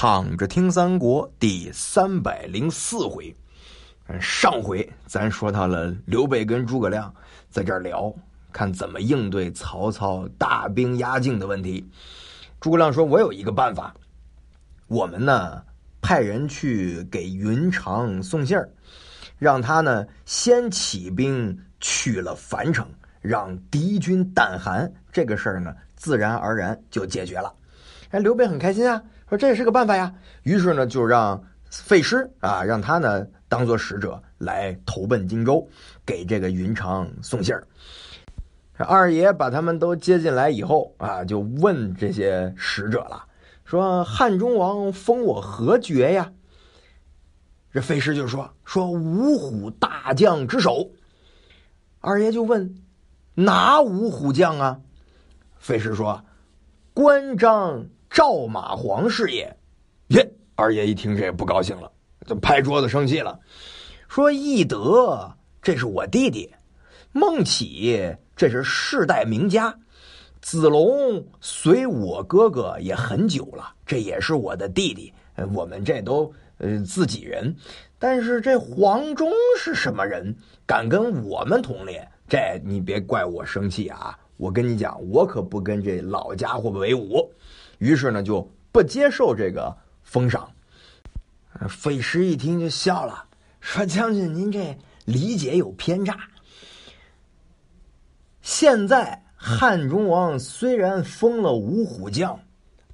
躺着听三国第三百零四回。上回咱说到了刘备跟诸葛亮在这儿聊，看怎么应对曹操大兵压境的问题。诸葛亮说：“我有一个办法，我们呢派人去给云长送信儿，让他呢先起兵去了樊城，让敌军胆寒。这个事儿呢，自然而然就解决了。”哎，刘备很开心啊，说这也是个办法呀。于是呢，就让费师啊，让他呢当做使者来投奔荆州，给这个云长送信儿。二爷把他们都接进来以后啊，就问这些使者了，说汉中王封我何爵呀？这费师就说说五虎大将之首。二爷就问哪五虎将啊？费师说关张。赵马黄是也，耶！二爷一听这也不高兴了，就拍桌子生气了，说：“翼德，这是我弟弟；孟起，这是世代名家；子龙随我哥哥也很久了，这也是我的弟弟。我们这都呃自己人。但是这黄忠是什么人？敢跟我们同列？这你别怪我生气啊！我跟你讲，我可不跟这老家伙为伍。”于是呢，就不接受这个封赏。费师一听就笑了，说：“将军，您这理解有偏差。现在汉中王虽然封了五虎将，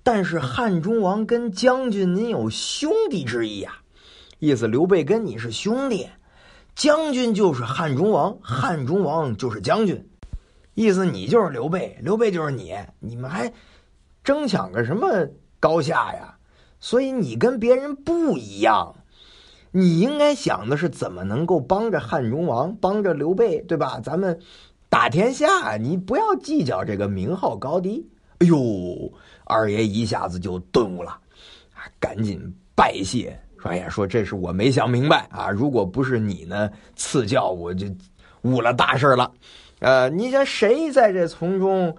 但是汉中王跟将军您有兄弟之意啊。意思刘备跟你是兄弟，将军就是汉中王，汉中王就是将军。意思你就是刘备，刘备就是你，你们还……”争抢个什么高下呀？所以你跟别人不一样，你应该想的是怎么能够帮着汉中王，帮着刘备，对吧？咱们打天下，你不要计较这个名号高低。哎呦，二爷一下子就顿悟了，赶紧拜谢，说：“哎呀，说这是我没想明白啊！如果不是你呢赐教，我就误了大事了。呃，你想谁在这从中？”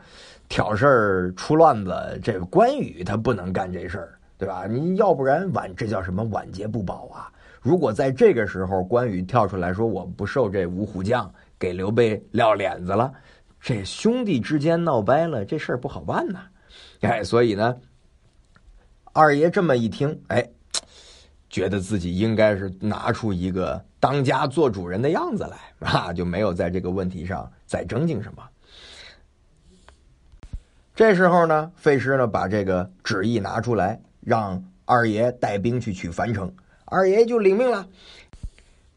挑事儿出乱子，这个关羽他不能干这事儿，对吧？你要不然晚，这叫什么晚节不保啊？如果在这个时候关羽跳出来说我不受这五虎将，给刘备撂脸子了，这兄弟之间闹掰了，这事儿不好办呐。哎，所以呢，二爷这么一听，哎，觉得自己应该是拿出一个当家做主人的样子来啊，就没有在这个问题上再争竞什么。这时候呢，费师呢把这个旨意拿出来，让二爷带兵去取樊城。二爷就领命了，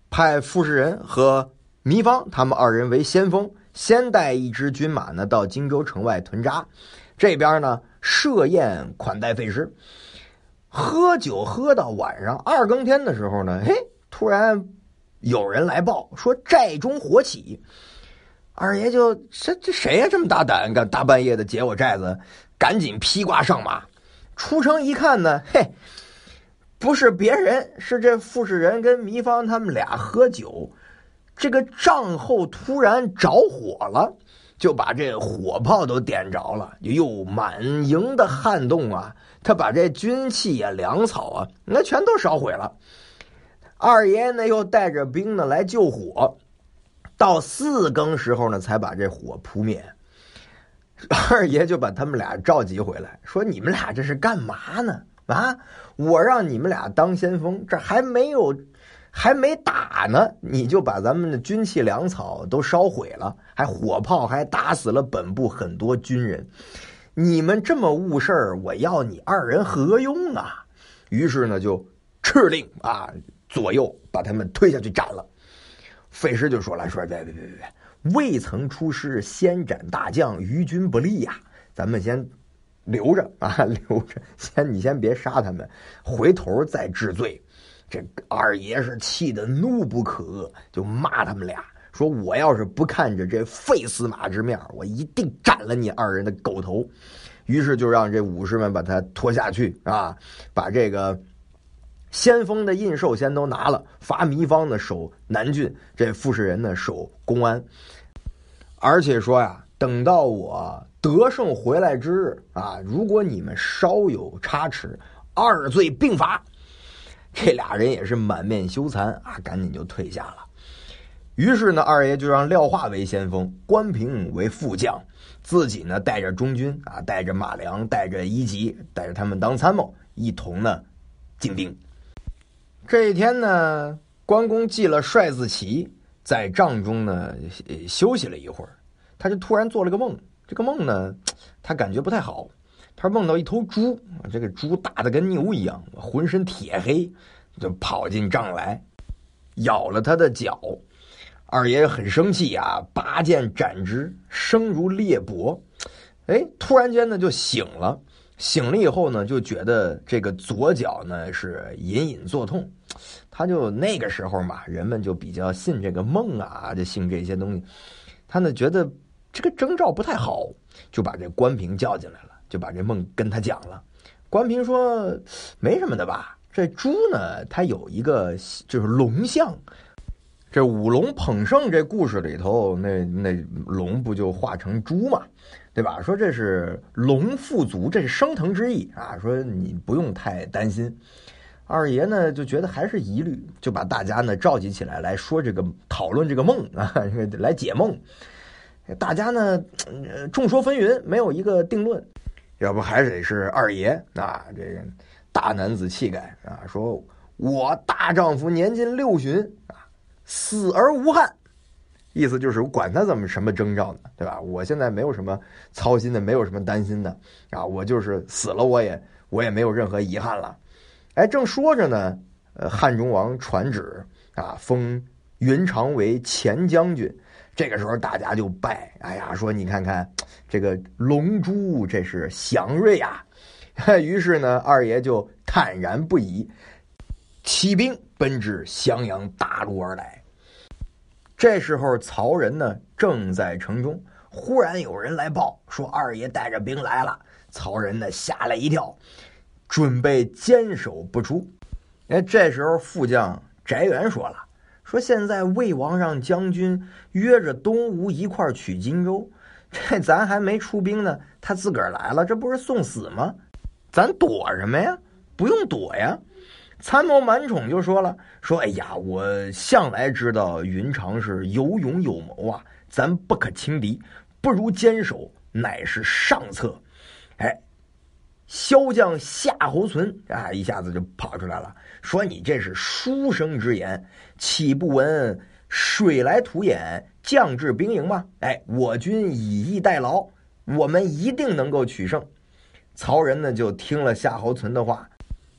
派傅士仁和糜芳他们二人为先锋，先带一支军马呢到荆州城外屯扎。这边呢设宴款待费师，喝酒喝到晚上二更天的时候呢，嘿，突然有人来报说寨中火起。二爷就这这谁呀？这么大胆，敢大半夜的劫我寨子？赶紧披挂上马，出城一看呢，嘿，不是别人，是这傅士仁跟糜芳他们俩喝酒，这个帐后突然着火了，就把这火炮都点着了，又，满营的撼动啊！他把这军器呀、粮草啊，那全都烧毁了。二爷呢，又带着兵呢来救火。到四更时候呢，才把这火扑灭。二爷就把他们俩召集回来，说：“你们俩这是干嘛呢？啊，我让你们俩当先锋，这还没有，还没打呢，你就把咱们的军器粮草都烧毁了，还火炮还打死了本部很多军人。你们这么误事儿，我要你二人何用啊？”于是呢，就敕令啊，左右把他们推下去斩了。费师就说了：“说别别别别，未曾出师先斩大将，于军不利呀。咱们先留着啊，留着，先你先别杀他们，回头再治罪。”这二爷是气得怒不可遏，就骂他们俩说：“我要是不看着这费司马之面，我一定斩了你二人的狗头。”于是就让这武士们把他拖下去啊，把这个。先锋的印绶先都拿了，发糜芳呢守南郡，这傅士仁呢守公安。而且说呀，等到我得胜回来之日啊，如果你们稍有差池，二罪并罚。这俩人也是满面羞惭啊，赶紧就退下了。于是呢，二爷就让廖化为先锋，关平为副将，自己呢带着中军啊，带着马良，带着一级，带着他们当参谋，一同呢进兵。这一天呢，关公记了帅字旗，在帐中呢休息了一会儿，他就突然做了个梦。这个梦呢，他感觉不太好。他梦到一头猪，这个猪大的跟牛一样，浑身铁黑，就跑进帐来，咬了他的脚。二爷很生气啊，拔剑斩之，声如裂帛。哎，突然间呢就醒了，醒了以后呢就觉得这个左脚呢是隐隐作痛。他就那个时候嘛，人们就比较信这个梦啊，就信这些东西。他呢觉得这个征兆不太好，就把这关平叫进来了。就把这梦跟他讲了，关平说没什么的吧。这猪呢，它有一个就是龙象，这五龙捧圣这故事里头，那那龙不就化成猪嘛，对吧？说这是龙富足，这是升腾之意啊。说你不用太担心。二爷呢就觉得还是疑虑，就把大家呢召集起来来说这个讨论这个梦啊，来解梦。大家呢众说纷纭，没有一个定论。要不还得是二爷啊，这个大男子气概啊！说我大丈夫年近六旬啊，死而无憾，意思就是管他怎么什么征兆呢，对吧？我现在没有什么操心的，没有什么担心的啊，我就是死了，我也我也没有任何遗憾了。哎，正说着呢，呃，汉中王传旨啊，封云长为前将军。这个时候大家就拜，哎呀，说你看看这个龙珠，这是祥瑞啊！于是呢，二爷就坦然不已，起兵奔至襄阳大路而来。这时候曹仁呢正在城中，忽然有人来报说二爷带着兵来了。曹仁呢吓了一跳，准备坚守不出。哎，这时候副将翟元说了。说现在魏王让将军约着东吴一块取荆州，这咱还没出兵呢，他自个儿来了，这不是送死吗？咱躲什么呀？不用躲呀！参谋满宠就说了：“说哎呀，我向来知道云长是有勇有谋啊，咱不可轻敌，不如坚守，乃是上策。”哎。骁将夏侯存啊，一下子就跑出来了，说：“你这是书生之言，岂不闻水来土掩，将至兵营吗？”哎，我军以逸待劳，我们一定能够取胜。曹仁呢，就听了夏侯存的话，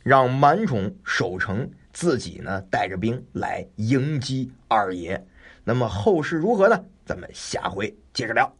让满宠守城，自己呢带着兵来迎击二爷。那么后事如何呢？咱们下回接着聊。